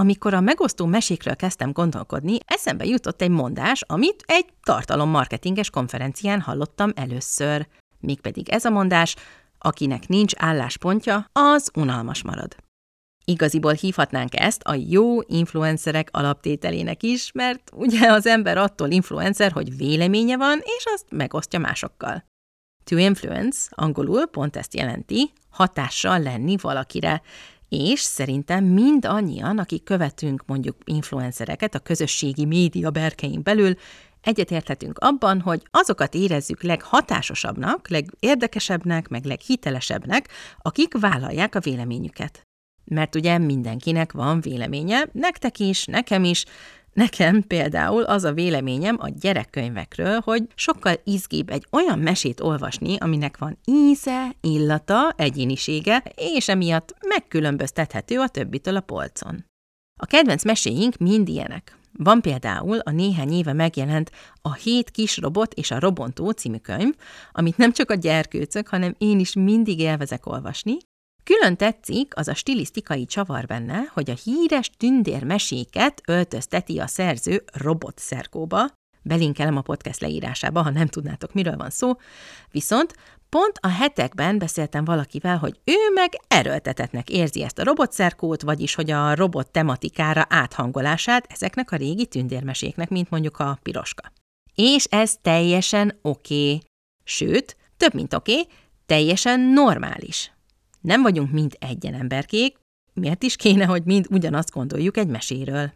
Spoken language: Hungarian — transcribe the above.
amikor a megosztó mesékről kezdtem gondolkodni, eszembe jutott egy mondás, amit egy tartalommarketinges konferencián hallottam először. Mégpedig ez a mondás, akinek nincs álláspontja, az unalmas marad. Igaziból hívhatnánk ezt a jó influencerek alaptételének is, mert ugye az ember attól influencer, hogy véleménye van, és azt megosztja másokkal. To influence, angolul pont ezt jelenti, hatással lenni valakire, és szerintem mind annyian, akik követünk mondjuk influencereket a közösségi média berkein belül, egyetérthetünk abban, hogy azokat érezzük leghatásosabbnak, legérdekesebbnek, meg leghitelesebbnek, akik vállalják a véleményüket. Mert ugye mindenkinek van véleménye, nektek is, nekem is, Nekem például az a véleményem a gyerekkönyvekről, hogy sokkal izgibb egy olyan mesét olvasni, aminek van íze, illata, egyénisége, és emiatt megkülönböztethető a többitől a polcon. A kedvenc meséink mind ilyenek. Van például a néhány éve megjelent a Hét kis robot és a robontó című könyv, amit nem csak a gyerkőcök, hanem én is mindig élvezek olvasni, Külön tetszik az a stilisztikai csavar benne, hogy a híres tündérmeséket öltözteti a szerző robotszerkóba, belinkelem a podcast leírásába, ha nem tudnátok, miről van szó, viszont pont a hetekben beszéltem valakivel, hogy ő meg erőltetetnek érzi ezt a robotszerkót, vagyis hogy a robot tematikára áthangolását ezeknek a régi tündérmeséknek, mint mondjuk a piroska. És ez teljesen oké, okay. sőt, több mint oké, okay, teljesen normális. Nem vagyunk mind egyen emberkék, miért is kéne, hogy mind ugyanazt gondoljuk egy meséről?